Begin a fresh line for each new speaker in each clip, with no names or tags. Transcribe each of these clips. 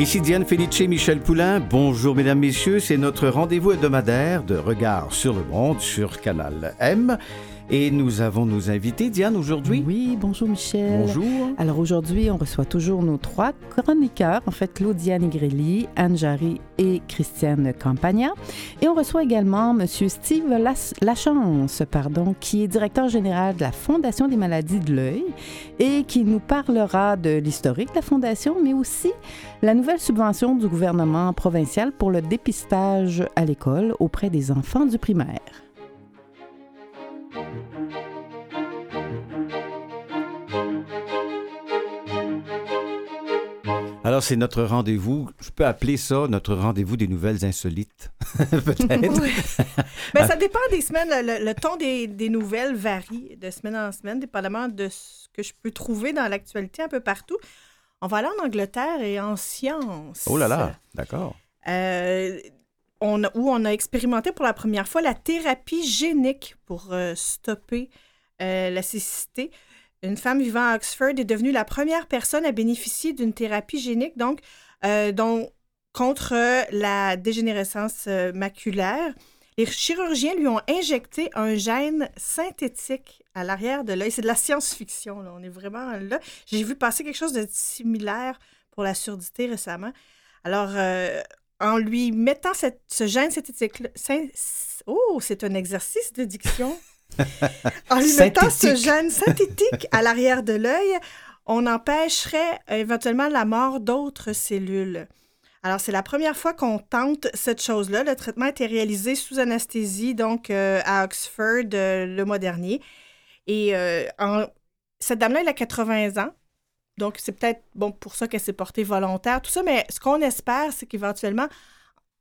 Ici Diane Felice, Michel Poulain. Bonjour mesdames, messieurs. C'est notre rendez-vous hebdomadaire de regard sur le monde sur Canal M. Et nous avons nos invités, Diane, aujourd'hui?
Oui, bonjour Michel.
Bonjour.
Alors aujourd'hui, on reçoit toujours nos trois chroniqueurs, en fait Claudia Nigrelli, Anne Jarry et Christiane Campagna. Et on reçoit également M. Steve Lachance, pardon, qui est directeur général de la Fondation des maladies de l'œil et qui nous parlera de l'historique de la Fondation, mais aussi la nouvelle subvention du gouvernement provincial pour le dépistage à l'école auprès des enfants du primaire.
Alors, c'est notre rendez-vous. Je peux appeler ça notre rendez-vous des nouvelles insolites, peut-être.
Oui. Ben, ça dépend des semaines. Le, ton des, nouvelles varie de semaine en semaine, dépendamment de ce que je peux trouver dans l'actualité un peu partout. On va aller en Angleterre et en sciences.
Oh là là, d'accord.
Euh, on où on a expérimenté pour la première fois la thérapie génique pour euh, stopper euh, la cécité. Une femme vivant à Oxford est devenue la première personne à bénéficier d'une thérapie génique, donc, euh, contre la dégénérescence maculaire. Les chirurgiens lui ont injecté un gène synthétique à l'arrière de l'œil. C'est de la science-fiction, on est vraiment là. J'ai vu passer quelque chose de similaire pour la surdité récemment. Alors, en lui mettant ce gène synthétique. Oh, c'est un exercice de diction. En lui mettant ce gène synthétique à l'arrière de l'œil, on empêcherait éventuellement la mort d'autres cellules. Alors, c'est la première fois qu'on tente cette chose-là. Le traitement a été réalisé sous anesthésie, donc euh, à Oxford euh, le mois dernier. Et euh, cette dame-là, elle a 80 ans. Donc, c'est peut-être bon pour ça qu'elle s'est portée volontaire, tout ça, mais ce qu'on espère, c'est qu'éventuellement,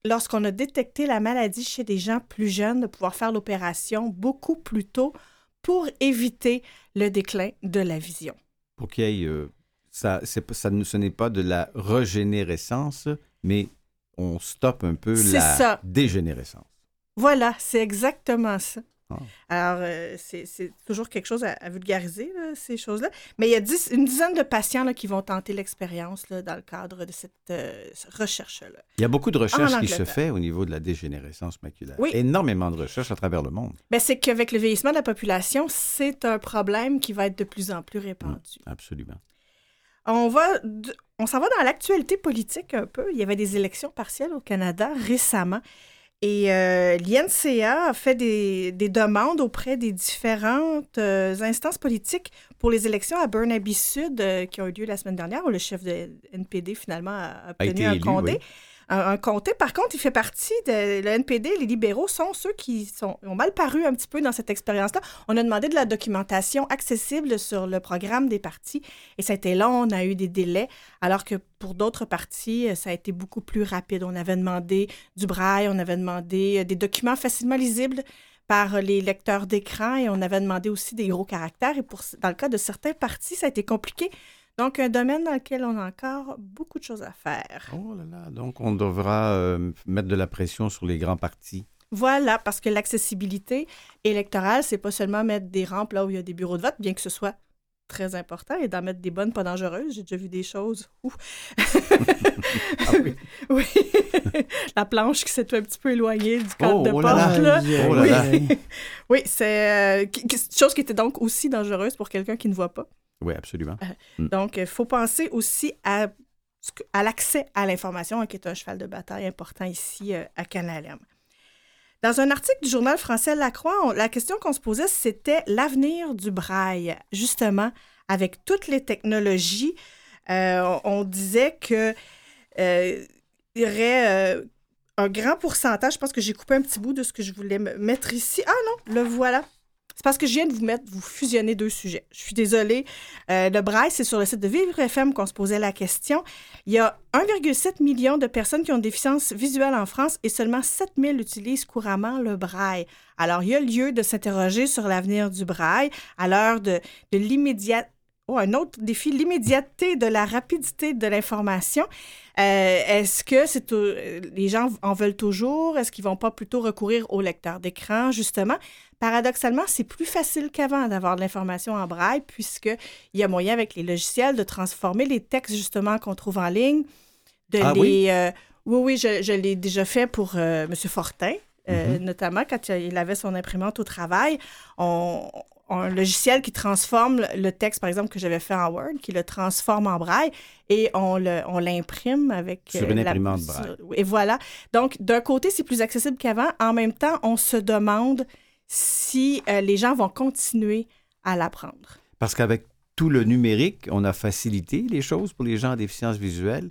lorsqu'on a détecté la maladie chez des gens plus jeunes, de pouvoir faire l'opération beaucoup plus tôt pour éviter le déclin de la vision.
Pour qu'il y ait, euh, ça, ça, ce n'est pas de la régénérescence, mais on stoppe un peu la dégénérescence.
Voilà, c'est exactement ça. Ah. Alors, euh, c'est toujours quelque chose à, vulgariser, ces choses-là. Mais il y a une dizaine de patients qui vont tenter l'expérience dans le cadre de cette euh, recherche-là.
Il y a beaucoup de recherches qui se fait au niveau de la dégénérescence maculaire. Oui. Énormément de recherches à travers le monde.
Ben, c'est qu'avec le vieillissement de la population, c'est un problème qui va être de plus en plus répandu.
Mmh, absolument.
On va, on s'en va dans l'actualité politique un peu. Il y avait des élections partielles au Canada récemment. Et euh, l'INCA a fait des, demandes auprès des différentes euh, instances politiques pour les élections à Burnaby Sud euh, qui ont eu lieu la semaine dernière, où le chef de NPD finalement a obtenu un condé un, comté. Par contre, il fait partie de le NPD. Les libéraux sont ceux qui sont, ont mal paru un petit peu dans cette expérience-là. On a demandé de la documentation accessible sur le programme des partis et ça a été long. On a eu des délais, alors que pour d'autres partis, ça a été beaucoup plus rapide. On avait demandé du braille, on avait demandé euh, des documents facilement lisibles par les lecteurs d'écran et on avait demandé aussi des gros caractères. Et pour, dans le cas de certains partis, ça a été compliqué donc, un domaine dans lequel on a encore beaucoup de choses à faire.
Oh là là, donc on devra euh, mettre de la pression sur les grands partis.
Voilà, parce que l'accessibilité électorale, c'est pas seulement mettre des rampes là où il y a des bureaux de vote, bien que ce soit très important, et d'en mettre des bonnes pas dangereuses. J'ai déjà vu des choses. ah oui. oui. la planche qui s'est un petit peu éloignée du cadre oh, de oh porte. Là. Oh là là. oui, c'est euh, chose qui était donc aussi dangereuse pour quelqu'un qui ne voit pas.
Oui, absolument.
Euh, mm. Donc, il faut penser aussi à, à l'accès à l'information, qui est un cheval de bataille important ici euh, à Canalem. Dans un article du journal français La Croix, la question qu'on se posait, c'était l'avenir du braille. Justement, avec toutes les technologies, euh, on disait que il y aurait un grand pourcentage. Je pense que j'ai coupé un petit bout de ce que je voulais mettre ici. Ah non, le voilà. C'est parce que je viens de vous mettre, vous fusionner deux sujets. Je suis désolée. Euh, le braille, c'est sur le site de Vivre FM qu'on se posait la question. Il y a 1,7 million de personnes qui ont des déficience visuelle en France et seulement 7 000 utilisent couramment le braille. Alors, il y a lieu de s'interroger sur l'avenir du braille à l'heure de, de l'immédiat Oh, un autre défi, l'immédiateté de la rapidité de l'information. Euh, est-ce que c'est les gens en veulent toujours? Est-ce qu'ils vont pas plutôt recourir au lecteur d'écran, justement? Paradoxalement, c'est plus facile qu'avant d'avoir de l'information en braille, puisqu'il y a moyen avec les logiciels de transformer les textes, justement, qu'on trouve en ligne De
Ah
les,
oui?
euh, oui, oui, je, je l'ai déjà fait pour euh, M. Fortin, euh,
Mhm.
notamment quand il avait son imprimante au travail. On- un logiciel qui transforme le texte, par exemple, que j'avais fait en Word, qui le transforme en braille et on le- on l'imprime avec...
Sur
euh,
une
la-
imprimante
sur-
braille.
Et voilà. Donc, d'un côté, c'est plus accessible qu'avant. En même temps, on se demande si euh, les gens vont continuer à l'apprendre.
Parce qu'avec tout le numérique, on a facilité les choses pour les gens en déficience visuelle.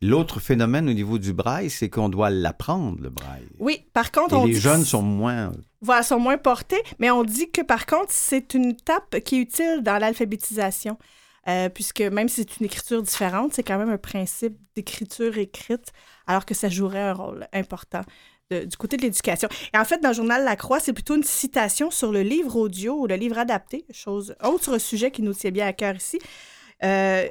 L'autre phénomène au niveau du braille, c'est qu'on doit l'apprendre, le braille.
Oui, par contre,
Et
on
les
dit
jeunes sont moins...
voilà, sont moins portés, mais on dit que par contre, c'est une étape qui est utile dans l'alphabétisation, euh, puisque même si c'est une écriture différente, c'est quand même un principe d'écriture écrite, alors que ça jouerait un rôle important de- du côté de l'éducation. Et en fait, dans le journal La Croix, c'est plutôt une citation sur le livre audio ou le livre adapté, chose autre sujet qui nous tient bien à cœur ici. Euh,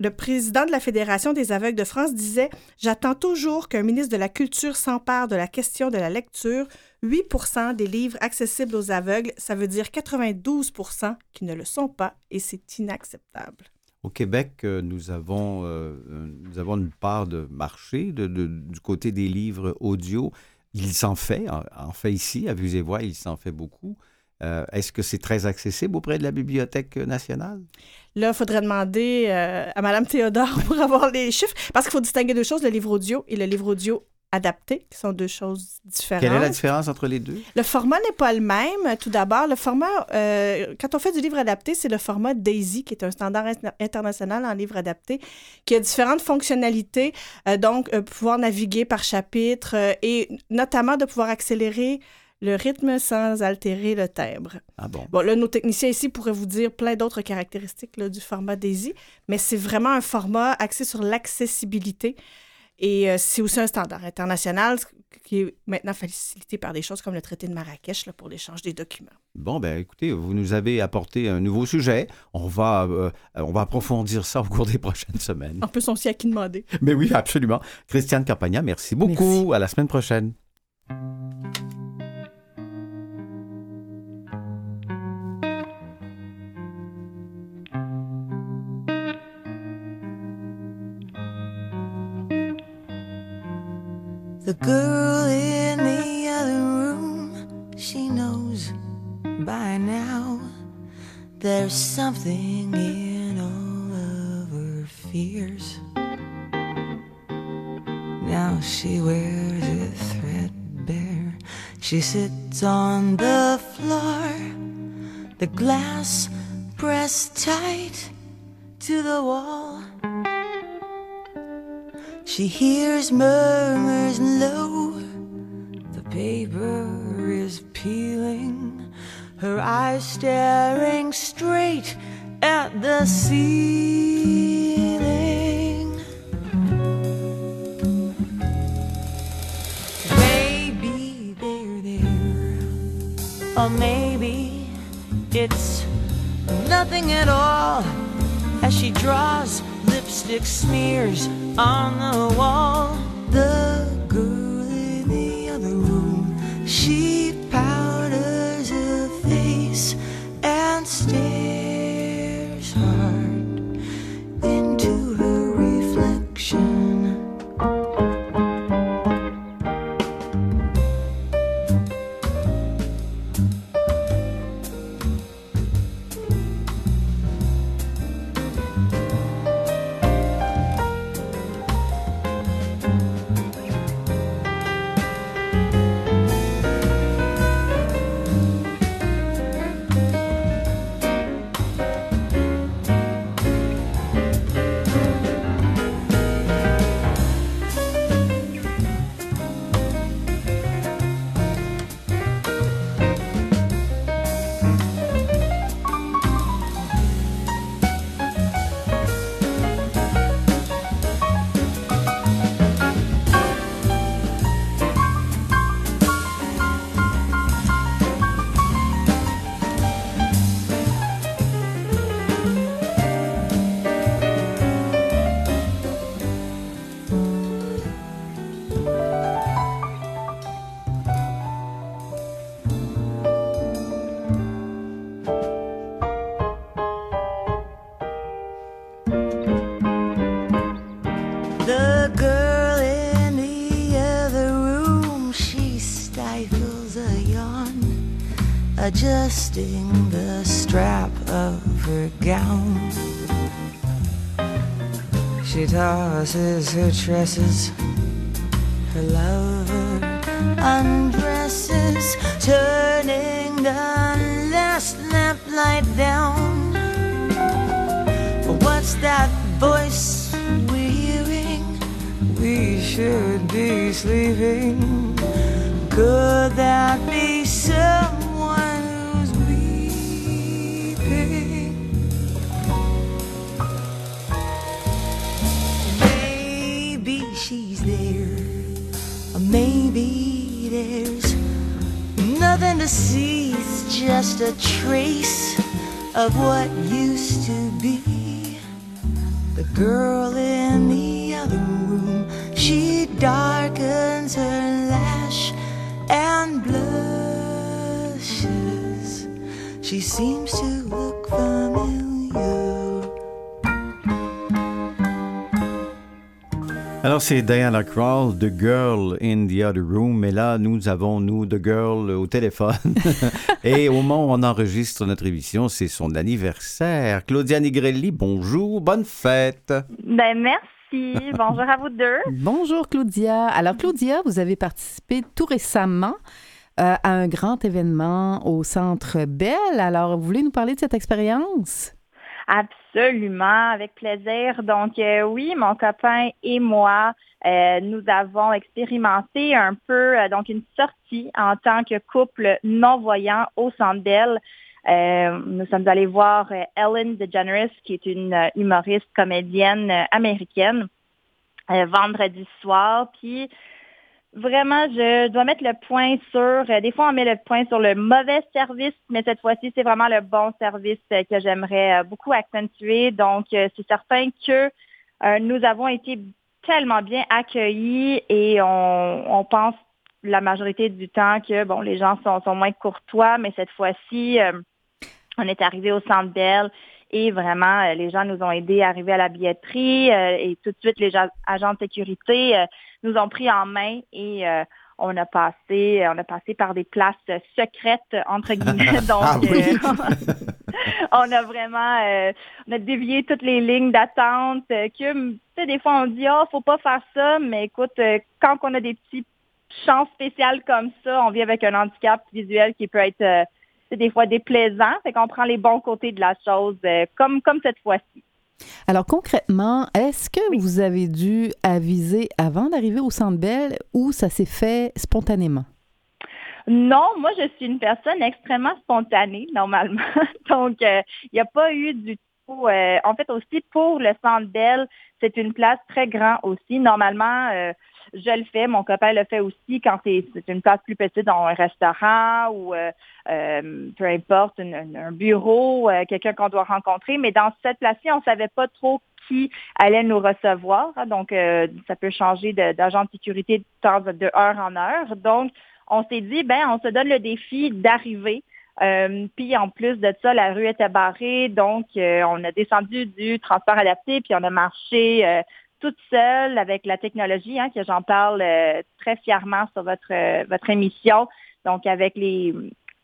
le président de la Fédération des aveugles de France disait J'attends toujours qu'un ministre de la Culture s'empare de la question de la lecture 8% des livres accessibles aux aveugles, ça veut dire 92% qui ne le sont pas, et c'est inacceptable.
Au Québec, euh, nous avons, euh, euh, nous avons une part de marché du côté des livres audio. Il s'en fait, en, fait ici, à Vues et Voix, il s'en fait beaucoup. Est-ce que c'est très accessible auprès de la Bibliothèque nationale?
Là, il faudrait demander euh, à Mme Théodore pour avoir les chiffres, parce qu'il faut distinguer deux choses, le livre audio et le livre audio adapté, qui sont deux choses différentes.
Quelle est la différence entre les deux?
Le format n'est pas le même. Tout d'abord, le format, euh, quand on fait du livre adapté, c'est le format DAISY, qui est un standard in- international en livre adapté, qui a différentes fonctionnalités, euh, donc euh, pouvoir naviguer par chapitre et notamment de pouvoir accélérer le rythme sans altérer le timbre.
Ah bon?
Bon, là, nos techniciens ici pourraient vous dire plein d'autres caractéristiques là, du format DAISY, mais c'est vraiment un format axé sur l'accessibilité. Et euh, c'est aussi un standard international qui est maintenant facilité par des choses comme le traité de Marrakech là, pour l'échange des documents.
Bon, ben écoutez, vous nous avez apporté un nouveau sujet. On va, euh, on va approfondir ça au cours des prochaines semaines.
En plus, on s'y a qui demander.
Mais oui, absolument. Christiane Campagna, merci beaucoup.
Merci.
À la semaine prochaine.
The girl in the other room, she knows by now there's something in all of her fears. Now she wears it threadbare. She sits on the floor, the glass pressed tight to the wall. She hears murmurs low. The paper is peeling. Her eyes staring straight at the ceiling. Maybe they're there, or maybe it's nothing at all as she draws lipstick smears on the adjusting the strap of her gown. She tosses her tresses, her lover undresses, turning the last lamplight down. What's that voice we're hearing? We should be sleeping. Could that be there's nothing to see. It's just a trace of what used to be. The girl in the other room, she darkens her lash and blushes. She seems to look familiar.
Alors, c'est Diana Krall, The Girl in the Other Room. Mais là, nous avons, nous, The Girl au téléphone. Et au moment où on enregistre notre émission, c'est son anniversaire. Claudia Nigrelli, bonjour, bonne fête.
Ben, merci. Bonjour à vous deux.
Bonjour Claudia. Alors Claudia, vous avez participé tout récemment euh, à un grand événement au Centre Bell. Alors, vous voulez nous parler de cette expérience?
Absolument, avec plaisir. Donc euh, oui, mon copain et moi, euh, nous avons expérimenté un peu euh, donc une sortie en tant que couple non-voyant au Centre Bell. Nous sommes allés voir Ellen DeGeneres, qui est une humoriste comédienne américaine, vendredi soir. Puis vraiment, je dois mettre le point sur, euh, des fois on met le point sur le mauvais service, mais cette fois-ci, c'est vraiment le bon service euh, que j'aimerais euh, beaucoup accentuer. Donc, c'est certain que euh, nous avons été tellement bien accueillis et on, on pense la majorité du temps que, bon, les gens sont, sont moins courtois, mais cette fois-ci, euh, on est arrivé au Centre Bell et vraiment, les gens nous ont aidés à arriver à la billetterie euh, et tout de suite, les agents de sécurité nous ont pris en main et euh, on a passé, on a passé par des places secrètes entre guillemets. Donc,
Ah oui.
euh, on a vraiment, euh, on a dévié toutes les lignes d'attente. que, tu sais, des fois on dit, oh, faut pas faire ça, mais écoute, quand on a des petits chances spéciales comme ça, on vit avec un handicap visuel qui peut être euh, des fois déplaisant, fait qu'on prend les bons côtés de la chose, euh, comme comme cette fois-ci.
Alors concrètement, est-ce que vous avez dû aviser avant d'arriver au Centre Bell ou ça s'est fait spontanément?
Non, moi, je suis une personne extrêmement spontanée, normalement. Donc, euh, il n'y a pas eu du tout... euh, en fait, aussi, pour le Centre Bell, c'est une place très grande aussi. Normalement, euh, je le fais, mon copain le fait aussi quand c'est une place plus petite dans un restaurant ou euh, euh, peu importe, un bureau, euh, quelqu'un qu'on doit rencontrer. Mais dans cette place-ci, on ne savait pas trop qui allait nous recevoir. donc, euh, ça peut changer d'agent de, sécurité de, de heure en heure. Donc, on s'est dit, ben, on se donne le défi d'arriver. Puis en plus de ça, la rue était barrée, donc on a descendu du transport adapté, puis on a marché toute seule avec la technologie, hein, que j'en parle euh, très fièrement sur votre euh, votre émission. Donc avec les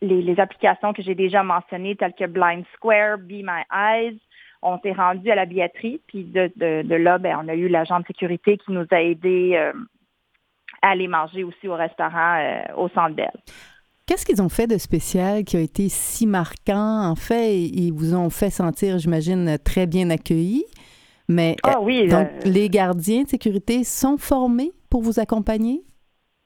les, applications que j'ai déjà mentionnées, telles que Blind Square, Be My Eyes, on s'est rendu à la billetterie, puis de, là, ben, on a eu l'agent de sécurité qui nous a aidés euh, à aller manger aussi au restaurant au Centre Bell.
Qu'est-ce qu'ils ont fait de spécial qui a été si marquant? En fait, ils vous ont fait sentir, j'imagine, très bien accueillis. Mais
Ah oui,
donc,
euh,
les gardiens de sécurité sont formés pour vous accompagner?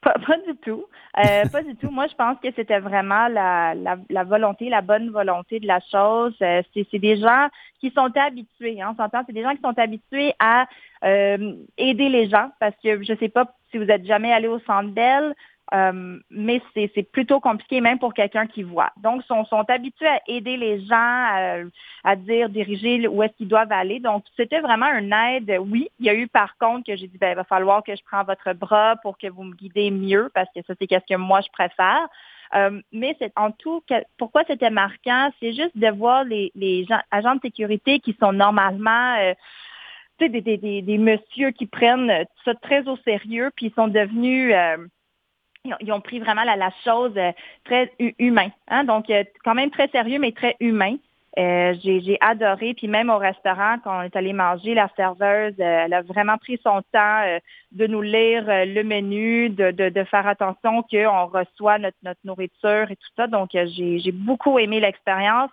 Pas, pas du tout. Euh, pas du tout. Moi, je pense que c'était vraiment la, la, la volonté, la bonne volonté de la chose. Euh, c'est, des gens qui sont habitués, hein, on s'entend, c'est des gens qui sont habitués à euh, aider les gens parce que je sais pas si vous êtes jamais allé au Centre Bell, euh, mais c'est, plutôt compliqué même pour quelqu'un qui voit. Donc, ils sont, sont habitués à aider les gens, à, à dire, diriger où est-ce qu'ils doivent aller. Donc, c'était vraiment une aide. Oui, il y a eu par contre que j'ai dit, ben, il va falloir que je prenne votre bras pour que vous me guidez mieux parce que ça, c'est qu'est-ce que moi, je préfère. Euh, mais c'est en tout, pourquoi c'était marquant, c'est juste de voir les, les agents de sécurité qui sont normalement euh, des, des, des, des messieurs qui prennent ça très au sérieux, puis ils sont devenus... euh, ils ont- pris vraiment la, la chose euh, très hu- humain. Hein? Donc, euh, quand même très sérieux, mais très humain. Euh, j'ai adoré. Puis même au restaurant, quand on est allé manger, la serveuse, euh, elle a vraiment pris son temps euh, de nous lire le menu, de, de, de faire attention qu'on reçoit notre, notre nourriture et tout ça. Donc, j'ai beaucoup aimé l'expérience.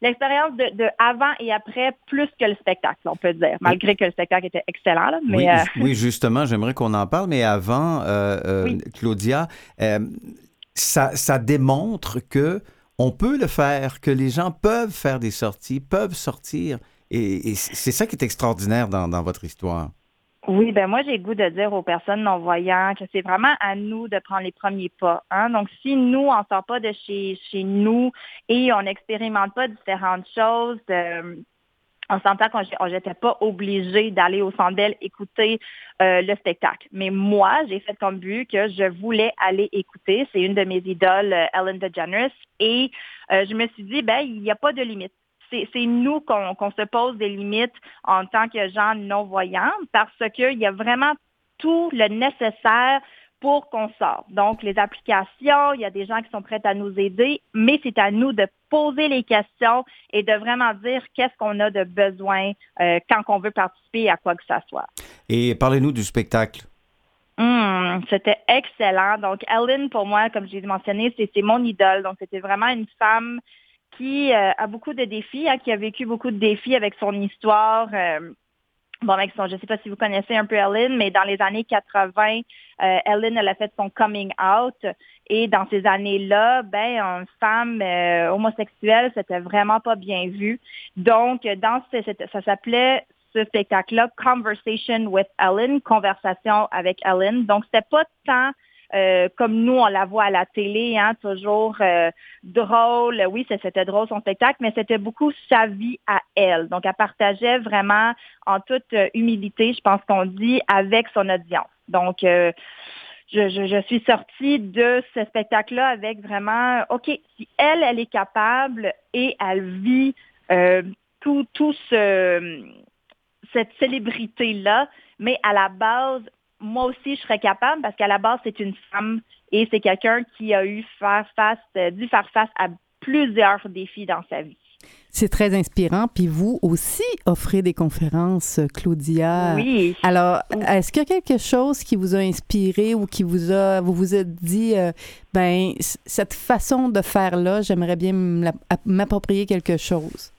L'expérience de, de avant et après, plus que le spectacle, on peut dire, malgré que le spectacle était excellent. Là, mais,
oui,
euh,
oui, justement, j'aimerais qu'on en parle, mais avant, euh, euh,
Oui.
Claudia, ça, ça démontre que on peut le faire, que les gens peuvent faire des sorties, peuvent sortir. Et, et c'est ça qui est extraordinaire dans, dans votre histoire.
Oui, ben moi j'ai le goût de dire aux personnes non-voyantes que c'est vraiment à nous de prendre les premiers pas. Hein? Donc si nous on sort pas de chez chez nous et on n'expérimente pas différentes choses, euh, on s'entend qu'on n'était pas obligé d'aller au Sandel écouter euh, le spectacle. Mais moi, j'ai fait comme but que je voulais aller écouter. C'est une de mes idoles, euh, Ellen DeGeneres, et euh, je me suis dit, ben il n'y a pas de limite c'est nous qu'on se pose des limites en tant que gens non-voyants parce qu'il y a vraiment tout le nécessaire pour qu'on sorte. Donc, les applications, il y a des gens qui sont prêts à nous aider, mais c'est à nous de poser les questions et de vraiment dire qu'est-ce qu'on a de besoin euh, quand on veut participer à quoi que ce soit.
Et parlez-nous du spectacle.
Hum, c'était excellent. Donc, Ellen, pour moi, comme j'ai mentionné, c'est c'est mon idole. Donc, c'était vraiment une femme qui euh, a beaucoup de défis, hein, qui a vécu beaucoup de défis avec son histoire. euh, bon, avec son, je ne sais pas si vous connaissez un peu Ellen, mais dans les années 80, euh, Ellen, elle a fait son coming out. Et dans ces années-là, ben, une femme euh, homosexuelle, c'était vraiment pas bien vu. Donc, dans ce, ça s'appelait ce spectacle-là, Conversation with Ellen, conversation avec Ellen. Donc, c'était pas tant euh, comme nous, on la voit à la télé, hein, toujours euh, drôle. Oui, c'était drôle son spectacle, mais c'était beaucoup sa vie à elle. Donc, elle partageait vraiment en toute euh, humilité, je pense qu'on dit, avec son audience. Donc, euh, je, je, je suis sortie de ce spectacle-là avec vraiment, OK, si elle, elle est capable et elle vit euh, tout, tout ce, cette célébrité-là, mais à la base, moi aussi, je serais capable parce qu'à la base, c'est une femme et c'est quelqu'un qui a eu faire face, euh, dû faire face à plusieurs défis dans sa vie.
C'est très inspirant. Puis vous aussi offrez des conférences, Claudia.
Oui.
Alors, est-ce qu'il y a quelque chose qui vous a inspiré ou qui vous a, vous vous êtes dit, euh, ben, cette façon de faire là, j'aimerais bien m'approprier quelque chose?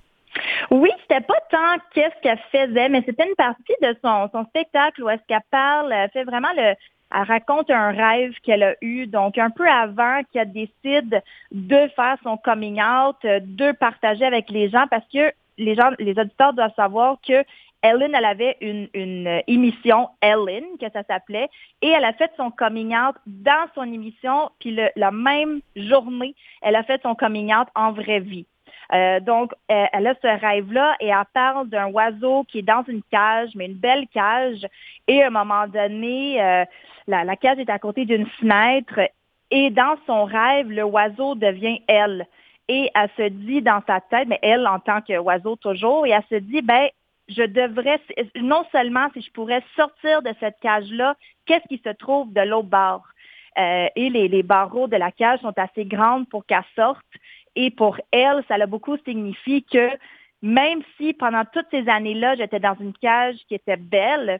Oui, c'était pas tant qu'est-ce qu'elle faisait, mais c'était une partie de son, spectacle où est-ce qu'elle parle, elle fait vraiment le, elle raconte un rêve qu'elle a eu, donc un peu avant qu'elle décide de faire son coming out, de partager avec les gens, parce que les gens, les auditeurs doivent savoir que Ellen, elle avait une, émission Ellen, que ça s'appelait, et elle a fait son coming out dans son émission, puis la même journée, elle a fait son coming out en vraie vie. Euh, donc, elle a ce rêve-là et elle parle d'un oiseau qui est dans une cage, mais une belle cage. Et à un moment donné, euh, la, la cage est à côté d'une fenêtre et dans son rêve, le oiseau devient elle. Et elle se dit dans sa tête, mais elle en tant qu'oiseau toujours, et elle se dit, ben, je devrais, non seulement si je pourrais sortir de cette cage-là, qu'est-ce qui se trouve de l'autre bord? Euh, et les, les barreaux de la cage sont assez grandes pour qu'elle sorte. Et pour elle, ça a beaucoup signifié que même si pendant toutes ces années-là, j'étais dans une cage qui était belle,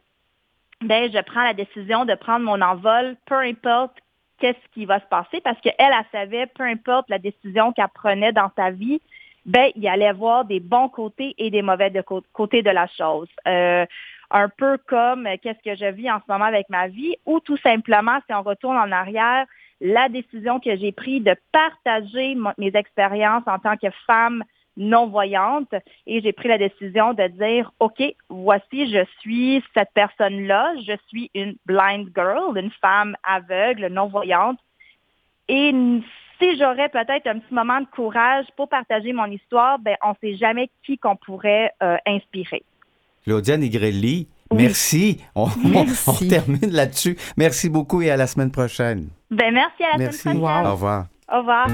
ben, je prends la décision de prendre mon envol, peu importe qu'est-ce qui va se passer, parce qu'elle, elle savait, peu importe la décision qu'elle prenait dans sa vie, ben, il allait voir des bons côtés et des mauvais côtés de la chose. Euh, un peu comme euh, qu'est-ce que je vis en ce moment avec ma vie, ou tout simplement, si on retourne en arrière, la décision que j'ai prise de partager mes expériences en tant que femme non-voyante et j'ai pris la décision de dire, OK, voici, je suis cette personne-là, je suis une blind girl, une femme aveugle, non-voyante. Et si j'aurais peut-être un petit moment de courage pour partager mon histoire, ben, on ne sait jamais qui qu'on pourrait euh, inspirer.
Claudia Nigrelli,
Oui.
merci. On, on-
Merci.
on termine là-dessus. Merci beaucoup et à la semaine prochaine.
Ben, merci à la
Merci.
semaine prochaine.
Au revoir.
Au revoir.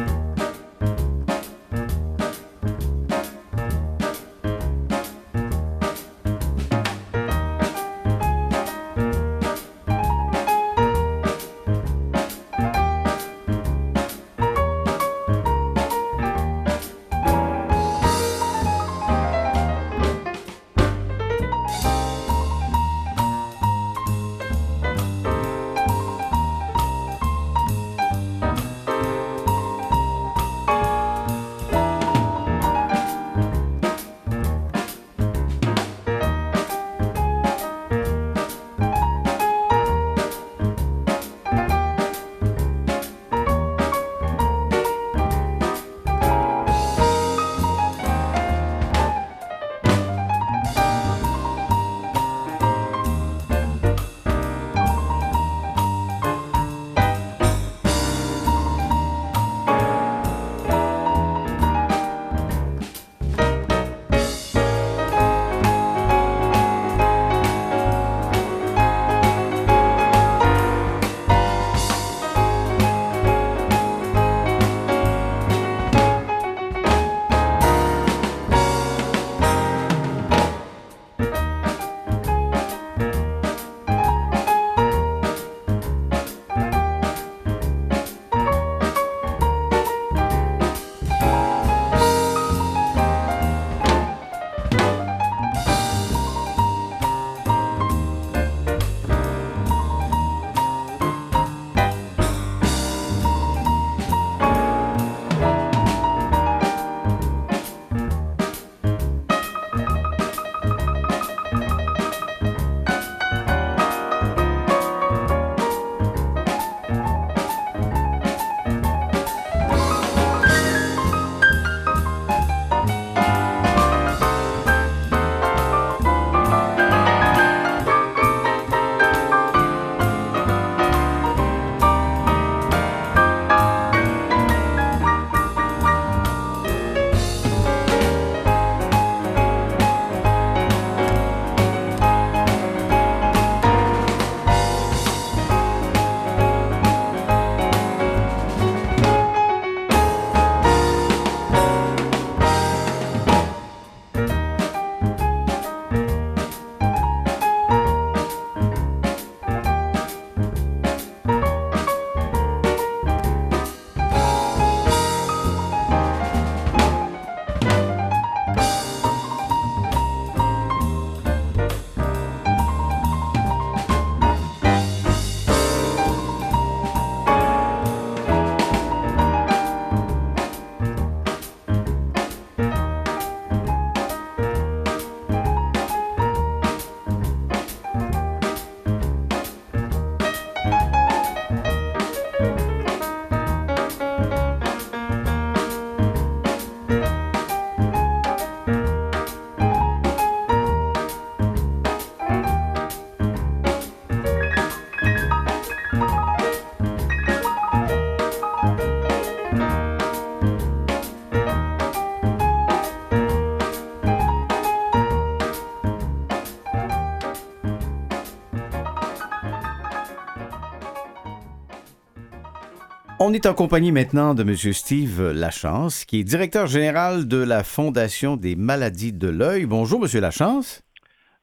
On est en compagnie maintenant de M. Steve Lachance, qui est directeur général de la Fondation des maladies de l'œil. Bonjour, M. Lachance.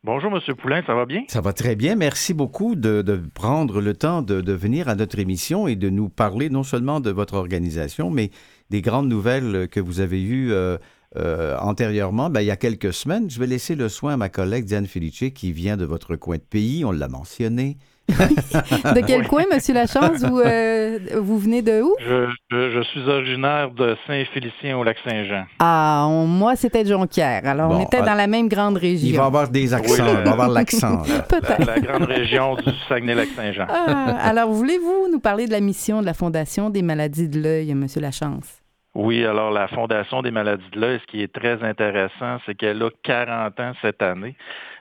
Bonjour, M. Poulain, ça va bien?
Ça va très bien. Merci beaucoup de, de prendre le temps de, de, venir à notre émission et de nous parler non seulement de votre organisation, mais des grandes nouvelles que vous avez eues euh, euh, antérieurement. Ben, il y a quelques semaines, je vais laisser le soin à ma collègue Diane Felice qui vient de votre coin de pays, on l'a mentionné.
de quel coin, Monsieur Lachance? Vous, euh, vous venez de où?
Je, je, je suis originaire de Saint-Félicien au Lac-Saint-Jean.
Ah, on- moi, c'était Jonquière. Alors, on était dans la même grande
Il va
région.
avoir des accents, il va avoir l'accent.
La,
Peut-être.
la grande région du Saguenay-Lac-Saint-Jean.
Ah, alors, voulez-vous nous parler de la mission de la Fondation des maladies de l'œil, Monsieur Lachance?
Oui, alors la Fondation des maladies de l'œil, ce qui est très intéressant, c'est qu'elle a 40 ans cette année.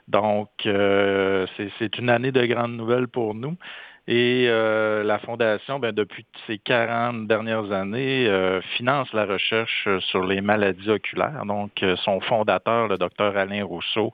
Donc, euh, c'est une année de grandes nouvelles pour nous. Et euh, la Fondation, ben, depuis ces 40 dernières années, euh, finance la recherche sur les maladies oculaires. Donc, son fondateur, le docteur Alain Rousseau,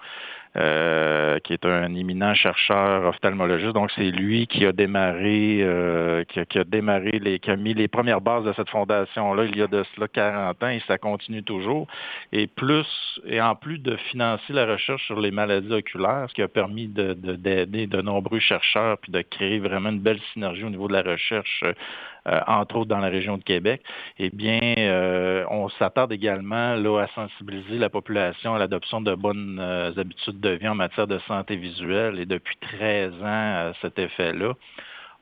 euh, qui est un éminent chercheur ophtalmologiste. Donc, c'est lui qui a démarré, euh, qui, a, démarré qui a mis les premières bases de cette fondation-là il y a de cela 40 ans et ça continue toujours. Et plus, et en plus de financer la recherche sur les maladies oculaires, ce qui a permis de, de- d'aider de nombreux chercheurs puis de créer vraiment une belle synergie au niveau de la recherche, entre autres dans la région de Québec, eh bien, euh, on s'attarde également là, à sensibiliser la population à l'adoption de bonnes euh, habitudes de vie en matière de santé visuelle. Et depuis 13 ans, cet effet-là,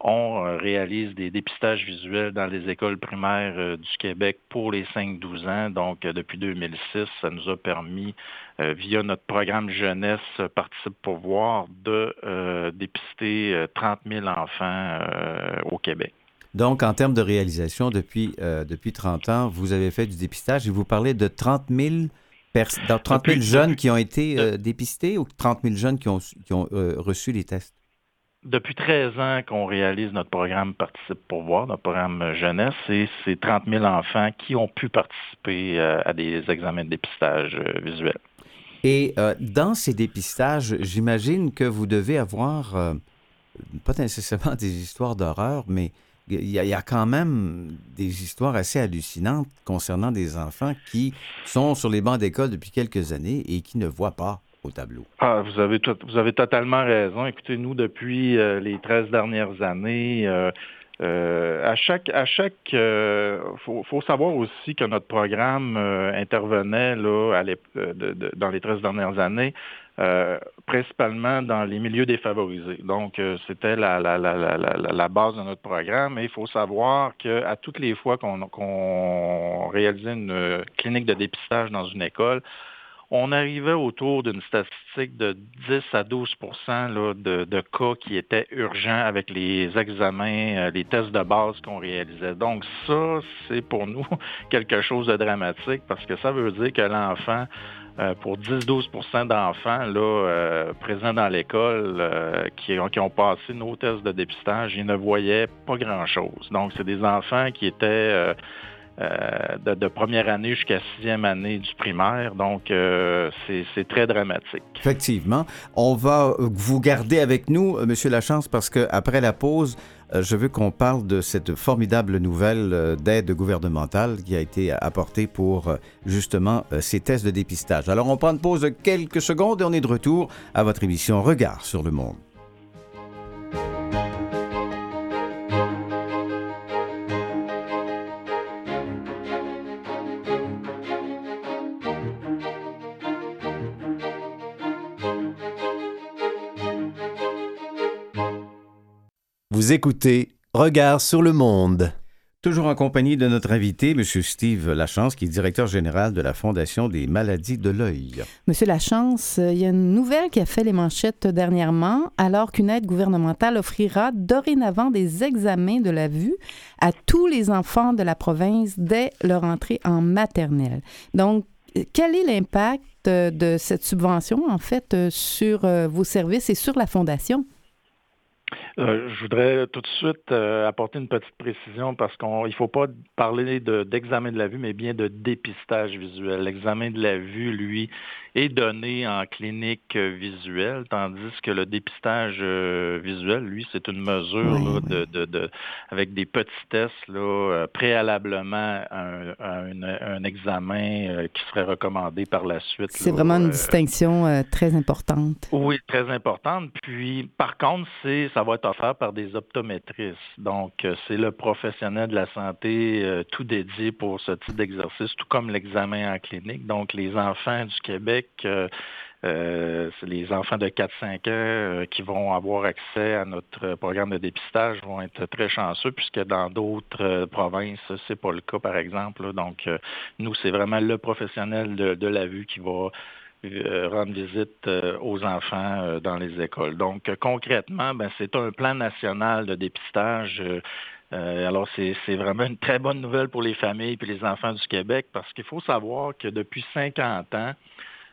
on euh, réalise des dépistages visuels dans les écoles primaires euh, du Québec pour les 5-12 ans. Donc, euh, depuis 2006, ça nous a permis, euh, via notre programme jeunesse euh, Participe pour voir, de euh, dépister euh, 30 000 enfants euh, au Québec.
Donc, en termes de réalisation, depuis, euh, depuis 30 ans, vous avez fait du dépistage et vous parlez de 30 000, pers- dans 30 000
Depuis-
jeunes qui ont été euh, dépistés ou 30 000 jeunes qui ont, qui ont euh, reçu les tests?
Depuis 13 ans qu'on réalise notre programme Participe pour voir, notre programme euh, jeunesse, et c'est 30 000 enfants qui ont pu participer euh, à des examens de dépistage euh, visuel.
Et euh, dans ces dépistages, j'imagine que vous devez avoir, euh, pas nécessairement des histoires d'horreur, mais il y, a- quand même des histoires assez hallucinantes concernant des enfants qui sont sur les bancs d'école depuis quelques années et qui ne voient pas au tableau.
Ah, vous avez tout- vous avez totalement raison. Écoutez, nous, depuis euh, les 13 dernières années, euh, euh, à chaque, à chaque, faut, faut savoir aussi que notre programme intervenait là dans les 13 dernières années, euh, principalement dans les milieux défavorisés. Donc, euh, c'était la, base de notre programme. Et il faut savoir qu'à toutes les fois qu'on réalisait une euh, clinique de dépistage dans une école, on arrivait autour d'une statistique de 10 à 12 là, de, de cas qui étaient urgents avec les examens, les tests de base qu'on réalisait. Donc ça, c'est pour nous quelque chose de dramatique parce que ça veut dire que l'enfant, euh, pour 10-12% d'enfants euh, présents dans l'école euh, qui, ont, passé nos tests de dépistage, ils ne voyaient pas grand-chose. Donc c'est des enfants qui étaient... de, de première année jusqu'à sixième année du primaire. Donc, c'est très dramatique.
Effectivement. On va vous garder avec nous, Monsieur Lachance, parce qu'après la pause, je veux qu'on parle de cette formidable nouvelle euh, d'aide gouvernementale qui a été apportée pour euh, justement euh, ces tests de dépistage. Alors, on prend une pause de quelques secondes et on est de retour à votre émission Regard sur le monde.
Vous écoutez Regard sur le monde.
Toujours en compagnie de notre invité, M. Steve Lachance, qui est directeur général de la Fondation des maladies de l'œil.
Monsieur Lachance, euh, il y a une nouvelle qui a fait les manchettes dernièrement, alors qu'une aide gouvernementale offrira dorénavant des examens de la vue à tous les enfants de la province dès leur entrée en maternelle. Donc, euh, quel est l'impact euh, de cette subvention, en fait, sur vos services et sur la Fondation?
Euh, je voudrais tout de suite euh, apporter une petite précision parce qu'il ne faut pas parler d'examen de, la vue, mais bien de dépistage visuel. L'examen de la vue, lui, est donné en clinique visuelle, tandis que le dépistage euh, visuel, lui, c'est une mesure De, de, avec des petits tests là, préalablement à un, examen qui serait recommandé par la suite.
C'est vraiment une distinction très importante.
Oui, très importante. Puis, par contre, c'est ça va être offert par des optométristes. Donc, euh, c'est le professionnel de la santé euh, tout dédié pour ce type d'exercice, tout comme l'examen en clinique. Donc, les enfants du Québec, euh, les enfants de 4-5 ans qui vont avoir accès à notre programme de dépistage vont être très chanceux puisque dans d'autres provinces, c'est pas le cas, par exemple. Donc, nous, c'est vraiment le professionnel de la vue qui va rendre visite euh, aux enfants euh, dans les écoles. Donc, concrètement, ben, c'est un plan national de dépistage. alors, c'est vraiment une très bonne nouvelle pour les familles et les enfants du Québec parce qu'il faut savoir que depuis 50 ans,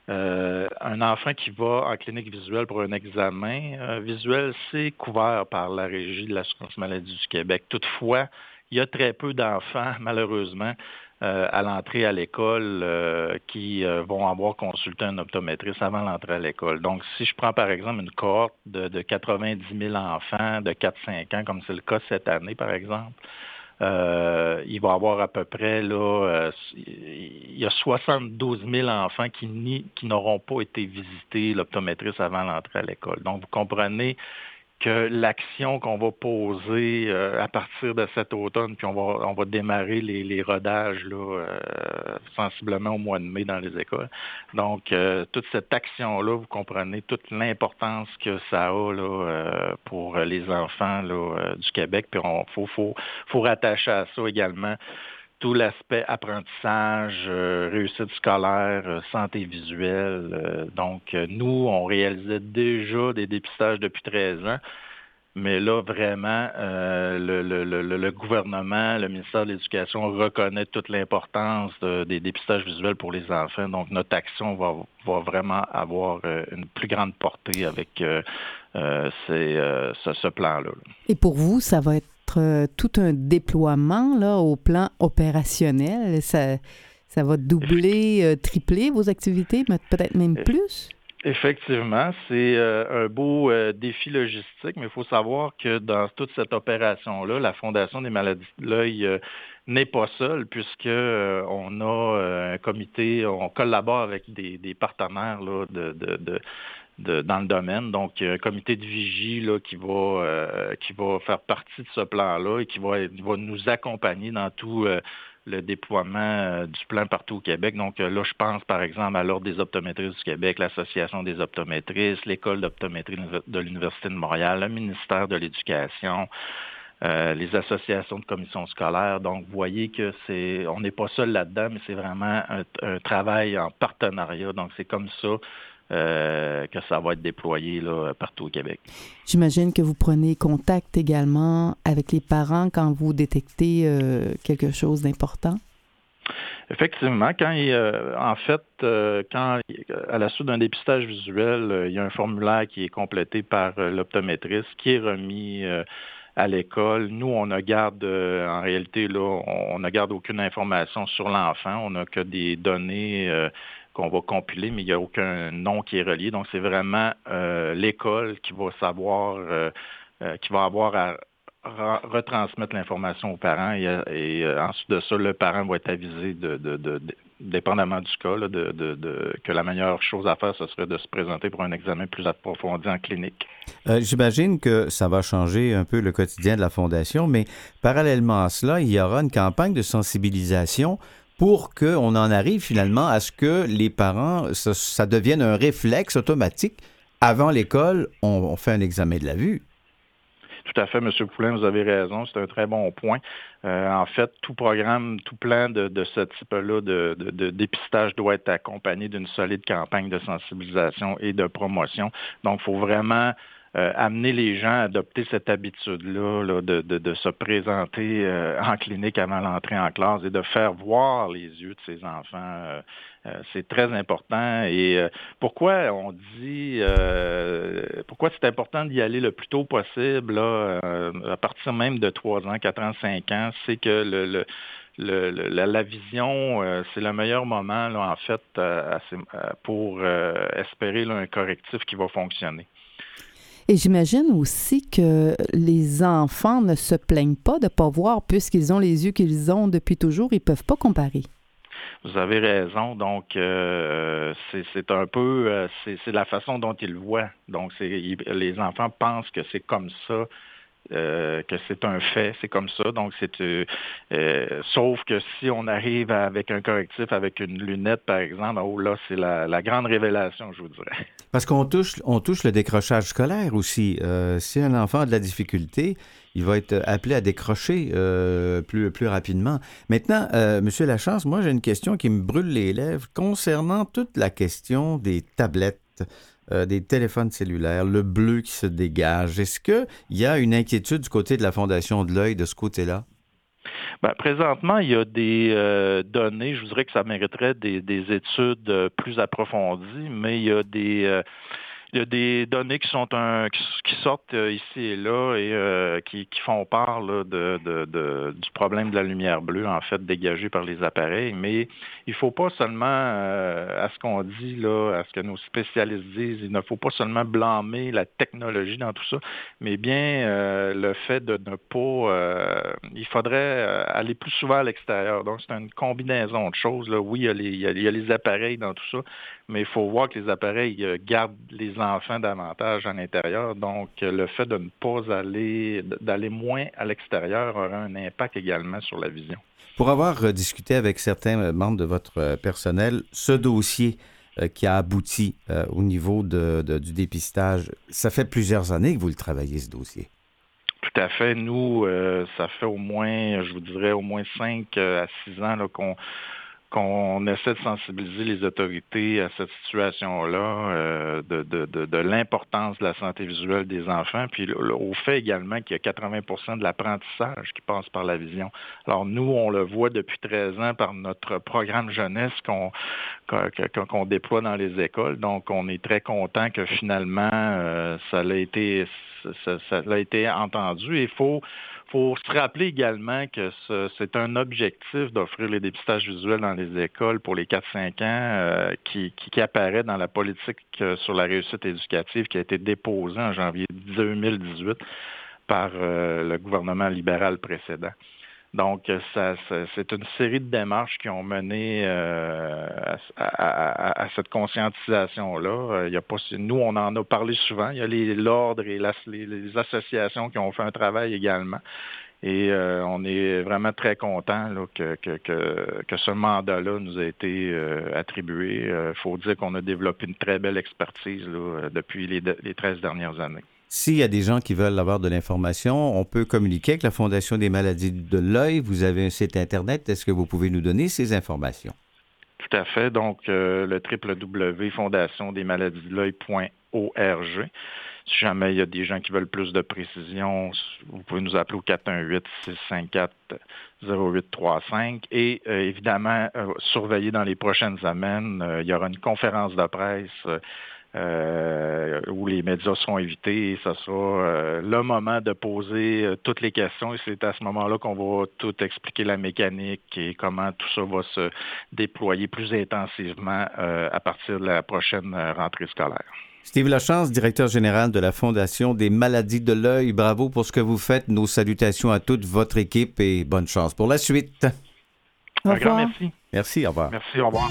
un enfant qui va en clinique visuelle pour un examen visuel, c'est couvert par la Régie de l'assurance maladie du Québec. Toutefois, il y a très peu d'enfants, malheureusement, euh, à l'entrée à l'école euh, qui euh, vont avoir consulté un optométriste avant l'entrée à l'école. Donc, si je prends par exemple une cohorte de, de 90 000 enfants de 4-5 ans, comme c'est le cas cette année par exemple, il va y avoir à peu près, là, il y a 72 000 enfants qui, qui n'auront pas été visités l'optométriste avant l'entrée à l'école. Donc, vous comprenez que l'action qu'on va poser euh, à partir de cet automne, puis on va, on va démarrer les, rodages là, euh, sensiblement au mois de mai dans les écoles. Donc, euh, toute cette action-là, vous comprenez toute l'importance que ça a là, pour les enfants là, du Québec. Puis il faut, faut, faut rattacher à ça également tout l'aspect apprentissage, euh, réussite scolaire, euh, santé visuelle. Euh, donc, nous, on réalisait déjà des dépistages depuis 13 ans. Mais là, vraiment, le, gouvernement, le ministère de l'Éducation reconnaît toute l'importance des dépistages visuels pour les enfants. Donc, notre action va, vraiment avoir une plus grande portée avec ce, ce plan-là.
Et pour vous, ça va être euh, tout un déploiement là, au plan opérationnel. Ça, ça va doubler, euh, tripler vos activités, peut-être même plus?
Effectivement, c'est euh, un beau défi logistique, mais il faut savoir que dans toute cette opération-là, la Fondation des maladies de l'œil n'est pas seule, puisque on a un comité, on collabore avec des, partenaires là, de, de dans le domaine. Donc, un comité de vigie là, qui, va, euh, qui va faire partie de ce plan-là et qui va, va nous accompagner dans tout euh, le déploiement euh, du plan partout au Québec. Donc, là, je pense par exemple à l'Ordre des optométristes du Québec, l'Association des optométristes, l'École d'optométrie de l'Université de Montréal, le ministère de l'Éducation. les associations de commissions scolaires. Donc, vous voyez que c'est, on n'est pas seul là-dedans, mais c'est vraiment un, travail en partenariat. Donc, c'est comme ça euh, que ça va être déployé là, partout au Québec.
J'imagine que vous prenez contact également avec les parents quand vous détectez euh, quelque chose d'important?
Effectivement, quand en fait, euh, quand à la suite d'un dépistage visuel, il y a un formulaire qui est complété par l'optométriste qui est remis à l'école. Nous, on ne garde, en réalité, là, on ne garde aucune information sur l'enfant. On n'a que des données qu'on va compiler, mais il n'y a aucun nom qui est relié. Donc, c'est vraiment euh, l'école qui va savoir, euh, euh, qui va avoir à retransmettre l'information aux parents et, ensuite de ça, le parent va être avisé de, dépendamment du cas, de, que la meilleure chose à faire, ce serait de se présenter pour un examen plus approfondi en clinique.
J'imagine que ça va changer un peu le quotidien de la Fondation, mais parallèlement à cela, il y aura une campagne de sensibilisation pour qu'on en arrive finalement à ce que les parents, ça, devienne un réflexe automatique. Avant l'école, on, fait un examen de la vue.
Tout à fait, M. Poulain, vous avez raison, c'est un très bon point. Euh, en fait, tout programme, tout plan de, ce type-là de, de, dépistage doit être accompagné d'une solide campagne de sensibilisation et de promotion. Donc, il faut vraiment euh, amener les gens à adopter cette habitude-là là, de, se présenter euh, en clinique avant l'entrée en classe et de faire voir les yeux de ces enfants. Euh, c'est très important. Et pourquoi on dit, pourquoi c'est important d'y aller le plus tôt possible, à partir même de 3 ans, 4 ans, 5 ans, c'est que la, vision, c'est le meilleur moment, en fait, pour espérer un correctif qui va fonctionner.
Et j'imagine aussi que les enfants ne se plaignent pas de ne pas voir, puisqu'ils ont les yeux qu'ils ont depuis toujours, ils ne peuvent pas comparer.
Vous avez raison. Donc, euh, c'est un peu, euh, c'est la façon dont ils voient. Donc, les enfants pensent que c'est comme ça euh, que c'est un fait, c'est comme ça. Donc, c'est euh, euh, sauf que si on arrive avec un correctif avec une lunette, par exemple, oh là, c'est la, grande révélation, je vous dirais.
Parce qu'on touche, on touche le décrochage scolaire aussi. si un enfant a de la difficulté, il va être appelé à décrocher plus, plus rapidement. Maintenant, Monsieur Lachance, moi j'ai une question qui me brûle les lèvres concernant toute la question des tablettes. Euh, des téléphones cellulaires, le bleu qui se dégage. Est-ce qu'il y a une inquiétude du côté de la Fondation de l'œil de ce côté-là?
Ben, présentement, il y a des euh, données, je vous dirais que ça mériterait des, des études euh, plus approfondies, mais il y a des il y a des données qui sortent euh, ici et là et euh, qui, font part du problème de la lumière bleue, en fait, dégagée par les appareils. Mais il ne faut pas seulement, euh, à ce qu'on dit, là, à ce que nos spécialistes disent, il ne faut pas seulement blâmer la technologie dans tout ça, mais bien le fait de ne pas... il faudrait aller plus souvent à l'extérieur. Donc, c'est une combinaison de choses. Oui, il y, a les, il y a les appareils dans tout ça, mais il faut voir que les appareils gardent les enfants davantage à l'intérieur. Donc, le fait de ne pas aller, d'aller moins à l'extérieur aura un impact également sur la vision.
Pour avoir euh, discuté avec certains euh, membres de votre euh, personnel, ce dossier qui a abouti au niveau du dépistage, ça fait plusieurs années que vous le travaillez, ce dossier.
Tout à fait. Nous, ça fait au moins, je vous dirais, au moins cinq à six ans qu'on qu'on essaie de sensibiliser les autorités à cette situation-là, euh, de, l'importance de la santé visuelle des enfants, puis au fait également qu'il y a 80% de l'apprentissage qui passe par la vision. Alors nous, on le voit depuis 13 ans par notre programme jeunesse qu'on déploie dans les écoles. Donc, on est très content que finalement, euh, ça a été été entendu. Il faut faut se rappeler également que c'est un objectif d'offrir les dépistages visuels dans les écoles pour les 4-5 ans euh, qui, apparaît dans la politique euh, sur la réussite éducative qui a été déposée en janvier 2018 par euh, le gouvernement libéral précédent. Donc, ça, c'est une série de démarches qui ont mené euh, à, cette conscientisation-là. Pas, nous, on en a parlé souvent. Il y a l'ordre et les, associations qui ont fait un travail également. Et euh, on est vraiment très content que, ce mandat-là nous a été euh, attribué. Il faut dire qu'on a développé une très belle expertise depuis les, les 13 dernières années.
S'il y a des gens qui veulent avoir de l'information, on peut communiquer avec la Fondation des maladies de l'œil. Vous avez un site Internet. Est-ce que vous pouvez nous donner ces informations?
Tout à fait. Donc, euh, le www.fondationdesmaladies-de-l'œil.org. Si jamais il y a des gens qui veulent plus de précision, vous pouvez nous appeler au 418-654-0835. Et euh, évidemment, euh, surveiller dans les prochaines semaines, il y aura une conférence de presse euh, où les médias seront invités et ce sera euh, le moment de poser euh, toutes les questions et c'est à ce moment-là qu'on va tout expliquer la mécanique et comment tout ça va se déployer plus intensivement à partir de la prochaine rentrée scolaire.
Steve Lachance, directeur général de la Fondation des maladies de l'œil, bravo pour ce que vous faites. Nos salutations à toute votre équipe et bonne chance pour la suite.
Un grand merci.
Merci, au revoir.
Merci, au revoir.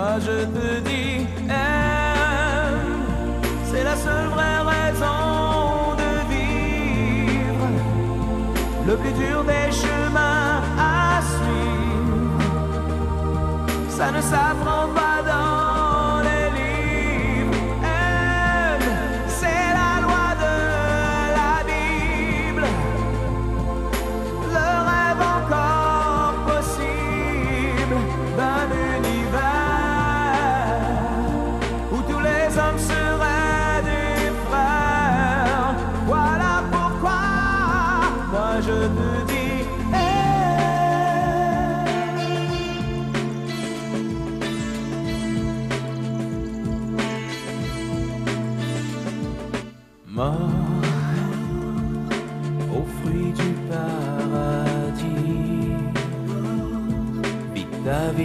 Moi je te dis, aime, c'est la seule vraie raison de vivre. Le plus dur des chemins à suivre, ça ne s'apprend pas dans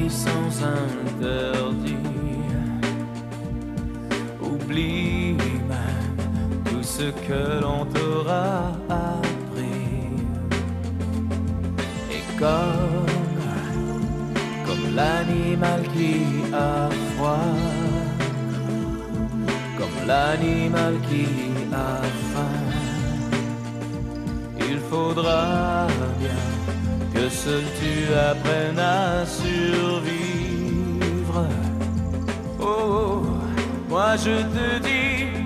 sans interdit. Oublie même tout ce que l'on t'aura appris. Et comme, comme l'animal qui a froid, comme l'animal qui a faim. Il faudra bien seul tu apprennes à survivre. Oh, moi je te dis,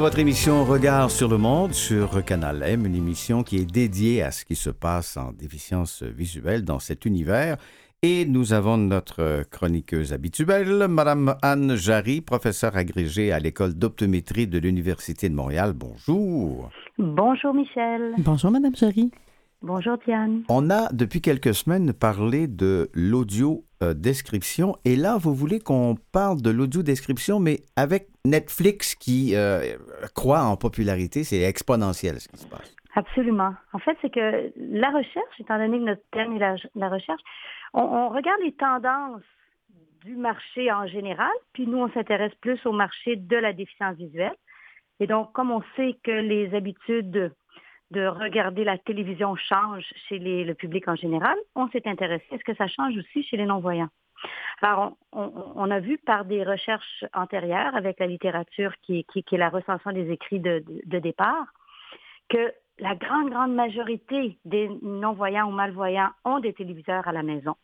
Votre émission Regard sur le monde sur Canal M, une émission qui est dédiée à ce qui se passe en déficience visuelle dans cet univers. Et nous avons notre chroniqueuse habituelle, Madame Anne Jarry, professeure agrégée à l'École d'optométrie de l'Université de Montréal. Bonjour.
Bonjour Michel.
Bonjour, Madame Jarry.
Bonjour Diane.
On a depuis quelques semaines parlé de l'audio euh, description et là vous voulez qu'on parle de l'audio description mais avec Netflix qui euh, croît en popularité, c'est exponentiel ce qui se passe.
Absolument. En fait, c'est que la recherche, étant donné que notre thème est la, la recherche, on, on regarde les tendances du marché en général, puis nous, on s'intéresse plus au marché de la déficience visuelle. Et donc, comme on sait que les habitudes de, de regarder la télévision changent chez le public en général, on s'est intéressé à ce que ça change aussi chez les non-voyants. Alors, on, a vu par des recherches antérieures avec la littérature qui, est la recension des écrits de, de- départ, que la grande, grande majorité des non-voyants ou malvoyants ont des téléviseurs à la maison.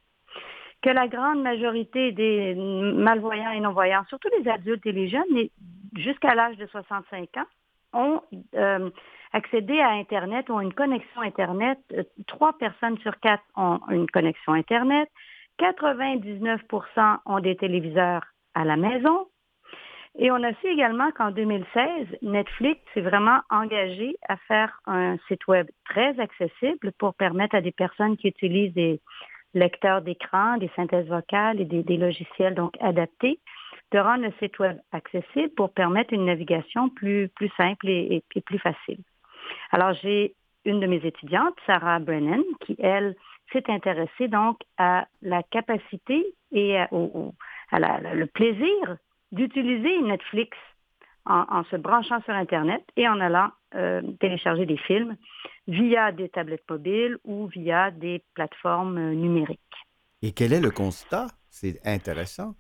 Que la grande majorité des malvoyants et non-voyants, surtout les adultes et les jeunes, jusqu'à l'âge de 65 ans, ont euh, accédé à Internet, ont une connexion Internet. Euh, Trois personnes sur quatre ont une connexion Internet. 99% ont des téléviseurs à la maison. Et on a su également qu'en 2016, Netflix s'est vraiment engagé à faire un site web très accessible pour permettre à des personnes qui utilisent des lecteurs d'écran, des synthèses vocales et des, logiciels donc adaptés, de rendre le site web accessible pour permettre une navigation plus, simple et, plus facile. Alors, j'ai une de mes étudiantes, Sarah Brennan, qui, elle, s'est intéressée donc à la capacité et à, le plaisir d'utiliser Netflix en, se branchant sur Internet et en allant euh, télécharger des films via des tablettes mobiles ou via des plateformes euh, numériques.
Et quel est le constat? C'est intéressant.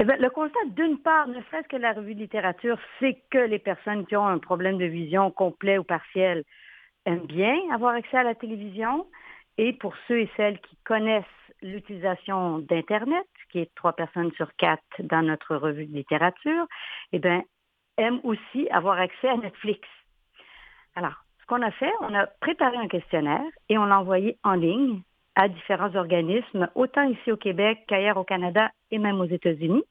Eh bien, le constat, d'une part, ne serait-ce que la revue de littérature, c'est que les personnes qui ont un problème de vision complet ou partiel aiment bien avoir accès à la télévision. Et pour ceux et celles qui connaissent l'utilisation d'Internet, qui est trois personnes sur quatre dans notre revue de littérature, eh bien, aiment aussi avoir accès à Netflix. Alors, ce qu'on a fait, on a préparé un questionnaire et on l'a envoyé en ligne à différents organismes, autant ici au Québec qu'ailleurs au Canada et même aux États-Unis.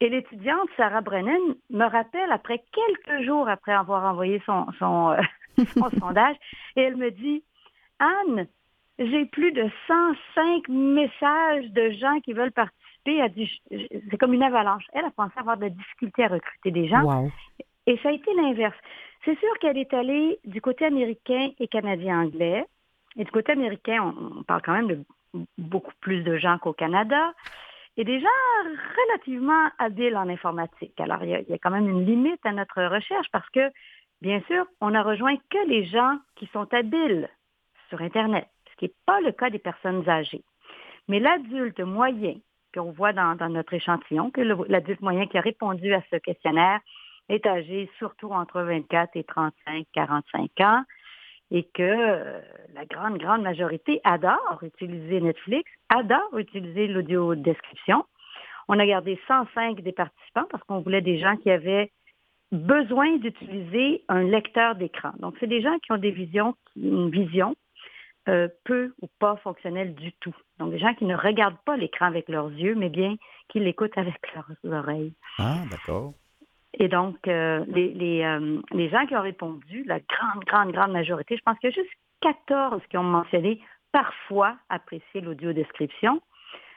Et l'étudiante Sarah Brennan me rappelle, après quelques jours après avoir envoyé son, son, euh, sondage, et elle me dit, Anne, j'ai plus de 105 messages de gens qui veulent participer. C'est comme une avalanche. Elle a pensé avoir de la difficulté à recruter des gens. Et ça a été l'inverse. C'est sûr qu'elle est allée du côté américain et canadien-anglais. Et du côté américain, on, parle quand même de beaucoup plus de gens qu'au Canada. Et des gens relativement habiles en informatique. Alors, il y, a, il y, a, quand même une limite à notre recherche parce que, bien sûr, on a rejoint que les gens qui sont habiles sur Internet, ce qui n'est pas le cas des personnes âgées. Mais l'adulte moyen qu'on voit dans, dans, notre échantillon, que l'adulte moyen qui a répondu à ce questionnaire est âgé surtout entre 24 et 35, 45 ans et que euh, la grande, grande majorité adore utiliser Netflix, adore utiliser l'audio description. On a gardé 105 des participants parce qu'on voulait des gens qui avaient besoin d'utiliser un lecteur d'écran. Donc, c'est des gens qui ont des visions, une vision euh, peu ou pas fonctionnelle du tout. Donc, des gens qui ne regardent pas l'écran avec leurs yeux, mais bien qui l'écoutent avec leurs oreilles.
Ah, d'accord.
Et donc, euh, les, euh, les, gens qui ont répondu, la grande, grande, grande majorité, je pense qu'il y a juste 14 qui ont mentionné parfois apprécier l'audio-description,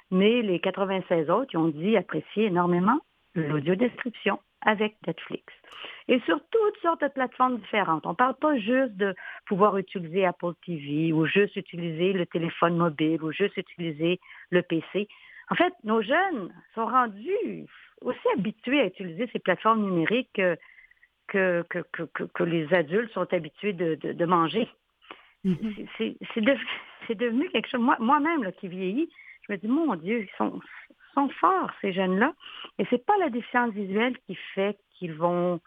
mais les 96 autres qui ont dit apprécier énormément l'audio-description avec Netflix. Et sur toutes sortes de plateformes différentes. On ne parle pas juste de pouvoir utiliser Apple TV ou juste utiliser le téléphone mobile ou juste utiliser le PC. En fait, nos jeunes sont rendus aussi habitués à utiliser ces plateformes numériques que, que, que, que, les adultes sont habitués de, de, manger. Mm-hmm. C'est devenu quelque chose. Moi-même, qui vieillis, je me dis, mon Dieu, ils sont, sont forts, ces jeunes-là. Et c'est pas la déficience visuelle qui fait qu'ils vont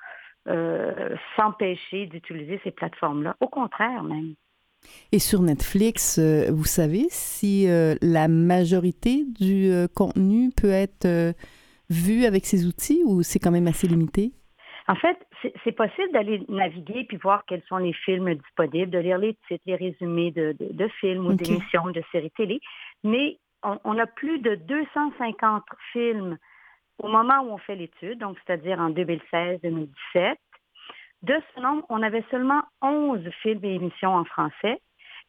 euh, s'empêcher d'utiliser ces plateformes-là. Au contraire, même.
Et sur Netflix, euh, vous savez si euh, la majorité du contenu peut être vu avec ces outils ou c'est quand même assez limité?
En fait, c'est possible d'aller naviguer puis voir quels sont les films disponibles, de lire les titres, les résumés de, de, films ou d'émissions, de séries télé. Mais on, on, a plus de 250 films au moment où on fait l'étude, donc c'est-à-dire en 2016-2017. De ce nombre, on avait seulement 11 films et émissions en français.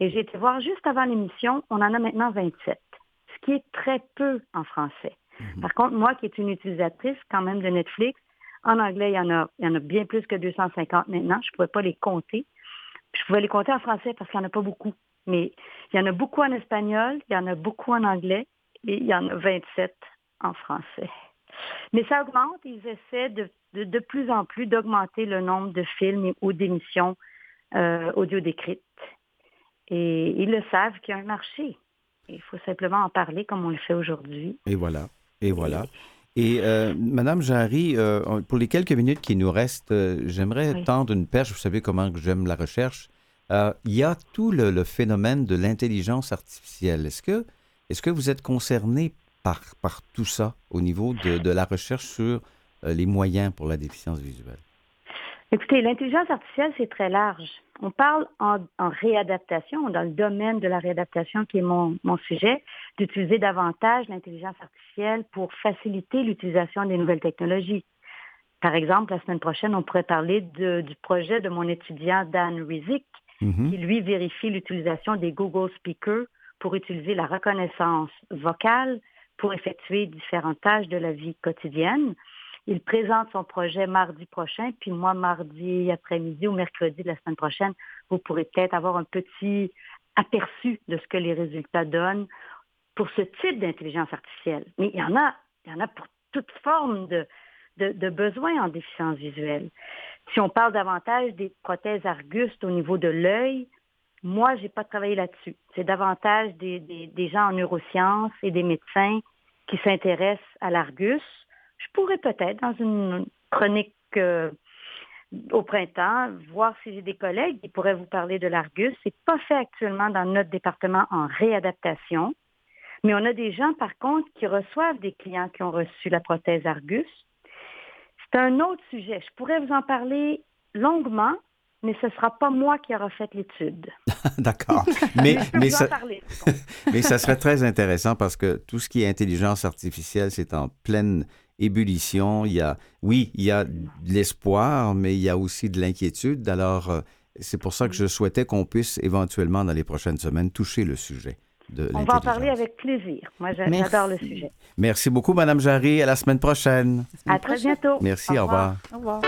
Et j'ai été voir juste avant l'émission, on en a maintenant 27, ce qui est très peu en français. Mhm. Par contre, moi qui est une utilisatrice quand même de Netflix, en anglais, il y en a, il y en a bien plus que 250 maintenant. Je ne pouvais pas les compter. Je pouvais les compter en français parce qu'il n'y en a pas beaucoup. Mais il y en a beaucoup en espagnol, il y en a beaucoup en anglais et il y en a 27 en français. Mais ça augmente. Ils essaient de, de, plus en plus d'augmenter le nombre de films ou d'émissions euh, audio décrites. Et ils le savent qu'il y a un marché. Il faut simplement en parler comme on le fait aujourd'hui.
Et voilà. Et voilà. Et euh, Madame Jarry, euh, pour les quelques minutes qui nous restent, euh, j'aimerais tendre une perche. Vous savez comment j'aime la recherche. il y a tout le, phénomène de l'intelligence artificielle. Est-ce que, est que vous êtes concerné par, par tout ça au niveau de, de la recherche sur les moyens pour la déficience visuelle?
Écoutez, l'intelligence artificielle, c'est très large. On parle en, réadaptation, dans le domaine de la réadaptation qui est mon, mon sujet, d'utiliser davantage l'intelligence artificielle pour faciliter l'utilisation des nouvelles technologies. Par exemple, la semaine prochaine, on pourrait parler de- du projet de mon étudiant Dan Rizik,
Mhm.
qui lui vérifie l'utilisation des Google Speakers pour utiliser la reconnaissance vocale pour effectuer différentes tâches de la vie quotidienne. Il présente son projet mardi prochain, puis moi, mardi après-midi ou mercredi de la semaine prochaine, vous pourrez peut-être avoir un petit aperçu de ce que les résultats donnent pour ce type d'intelligence artificielle. Mais il y en a, il y en a pour toute forme de, de, besoins en déficience visuelle. Si on parle davantage des prothèses Argus au niveau de l'œil, moi, j'ai pas travaillé là-dessus. C'est davantage des, des- des gens en neurosciences et des médecins qui s'intéressent à l'Argus. Je pourrais peut-être, dans une chronique euh, au printemps, voir si j'ai des collègues qui pourraient vous parler de l'Argus. C'est pas fait actuellement dans notre département en réadaptation, mais on a des gens, par contre, qui reçoivent des clients qui ont reçu la prothèse Argus. C'est un autre sujet. Je pourrais vous en parler longuement, mais ce ne sera pas moi qui aura fait l'étude.
D'accord. Mais, mais,
vous en
ça,
parler.
mais ça serait très intéressant parce que tout ce qui est intelligence artificielle, c'est en pleine ébullition. Il y a, oui, il y a de l'espoir, mais il y a aussi de l'inquiétude. Alors, euh, c'est pour ça que je souhaitais qu'on puisse éventuellement, dans les prochaines semaines, toucher le sujet de
On va en parler avec plaisir. Moi, j'adore le sujet.
Merci beaucoup, Madame Jarry. À la semaine prochaine.
À très bientôt.
Merci, au revoir.
Au revoir.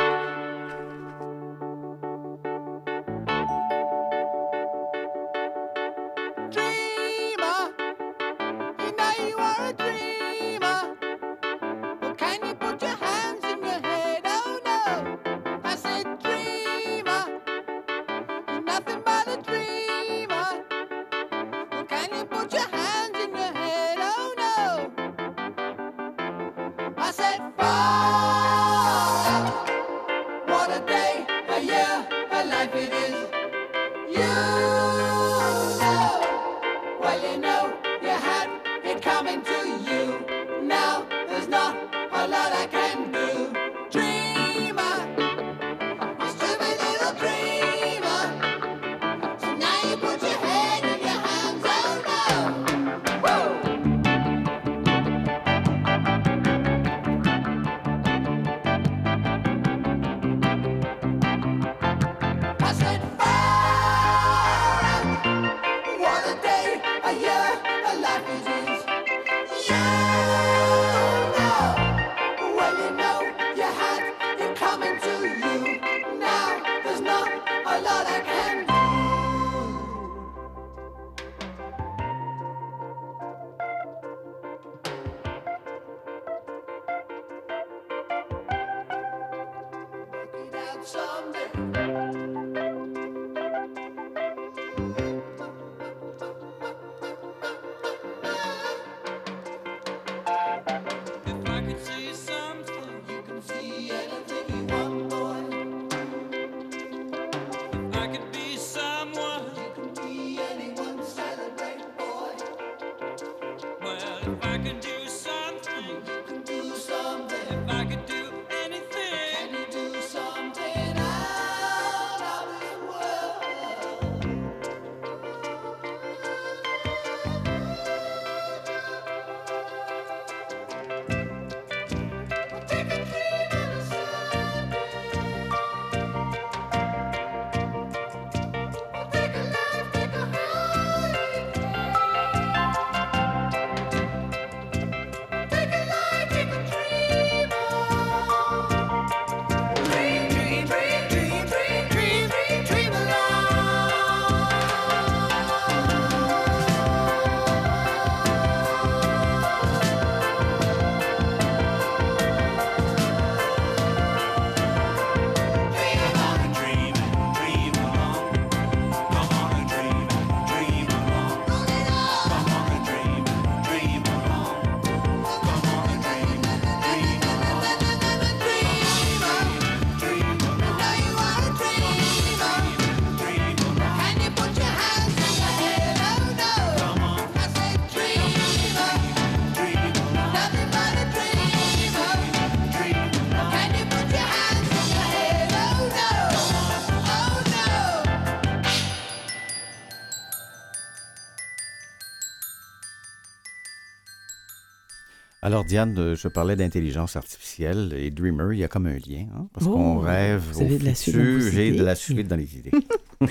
Diane, euh, je parlais d'intelligence artificielle et Dreamer, il y a comme un lien, hein, parce
Oh,
qu'on rêve
vous
au
avez de la suite dans vos
futur. J'ai de la suite dans les idées.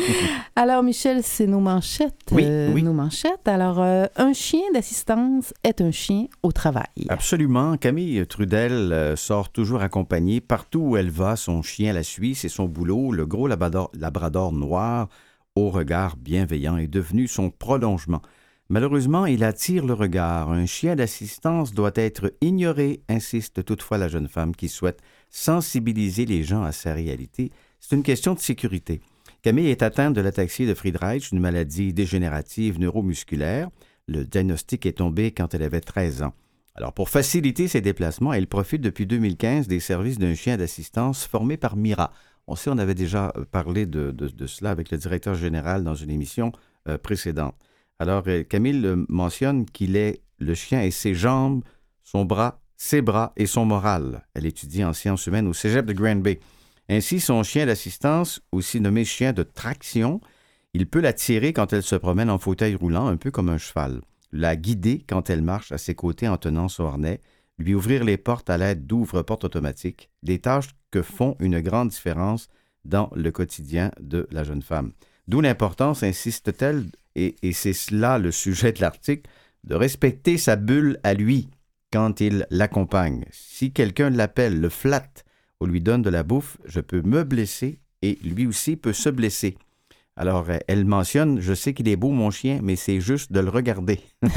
Alors, Michel, c'est nos manchettes.
Oui,
euh,
oui.
Nos manchettes. Alors, euh, un chien d'assistance est un chien au travail.
Absolument. Camille Trudel sort toujours accompagnée. Partout où elle va, son chien la suit. C'est son boulot. Le gros labrador, labrador noir, au regard bienveillant, est devenu son prolongement. Malheureusement, il attire le regard. Un chien d'assistance doit être ignoré, insiste toutefois la jeune femme qui souhaite sensibiliser les gens à sa réalité. C'est une question de sécurité. Camille est atteinte de l'ataxie de Friedreich, une maladie dégénérative neuromusculaire. Le diagnostic est tombé quand elle avait 13 ans. Alors, pour faciliter ses déplacements, elle profite depuis 2015 des services d'un chien d'assistance formé par Mira. On sait, on avait déjà euh, parlé de, cela avec le directeur général dans une émission euh, précédente. Alors, euh, Camille mentionne qu'il est le chien et ses jambes, son bras, ses bras et son moral. Elle étudie en sciences humaines au cégep de Grand Bay. Ainsi, son chien d'assistance, aussi nommé chien de traction, il peut la tirer quand elle se promène en fauteuil roulant, un peu comme un cheval, la guider quand elle marche à ses côtés en tenant son harnais, lui ouvrir les portes à l'aide d'ouvre-portes automatiques, des tâches que font une grande différence dans le quotidien de la jeune femme. D'où l'importance, insiste-t-elle, et, c'est cela le sujet de l'article, de respecter sa bulle à lui quand il l'accompagne. Si quelqu'un l'appelle, le flatte ou lui donne de la bouffe, je peux me blesser et lui aussi peut se blesser. Alors, euh, elle mentionne, je sais qu'il est beau mon chien, mais c'est juste de le regarder.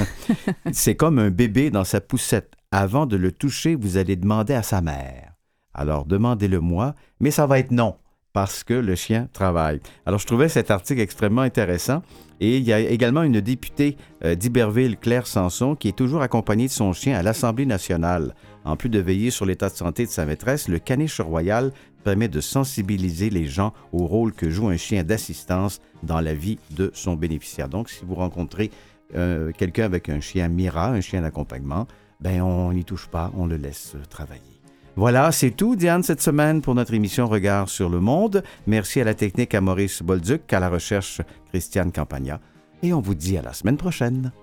c'est comme un bébé dans sa poussette. Avant de le toucher, vous allez demander à sa mère. Alors, demandez-le moi, mais ça va être non, parce que le chien travaille. Alors, je trouvais cet article extrêmement intéressant. Et il y a également une députée euh, d'Iberville, Claire Sanson, qui est toujours accompagnée de son chien à l'Assemblée nationale. En plus de veiller sur l'état de santé de sa maîtresse, le caniche royal permet de sensibiliser les gens au rôle que joue un chien d'assistance dans la vie de son bénéficiaire. Donc, si vous rencontrez euh, quelqu'un avec un chien Mira, un chien d'accompagnement, ben on n'y touche pas, on le laisse travailler. Voilà, c'est tout, Diane, cette semaine pour notre émission Regard sur le monde. Merci à la technique à Maurice Bolduc, à la recherche Christiane Campagna. Et on vous dit à la semaine prochaine.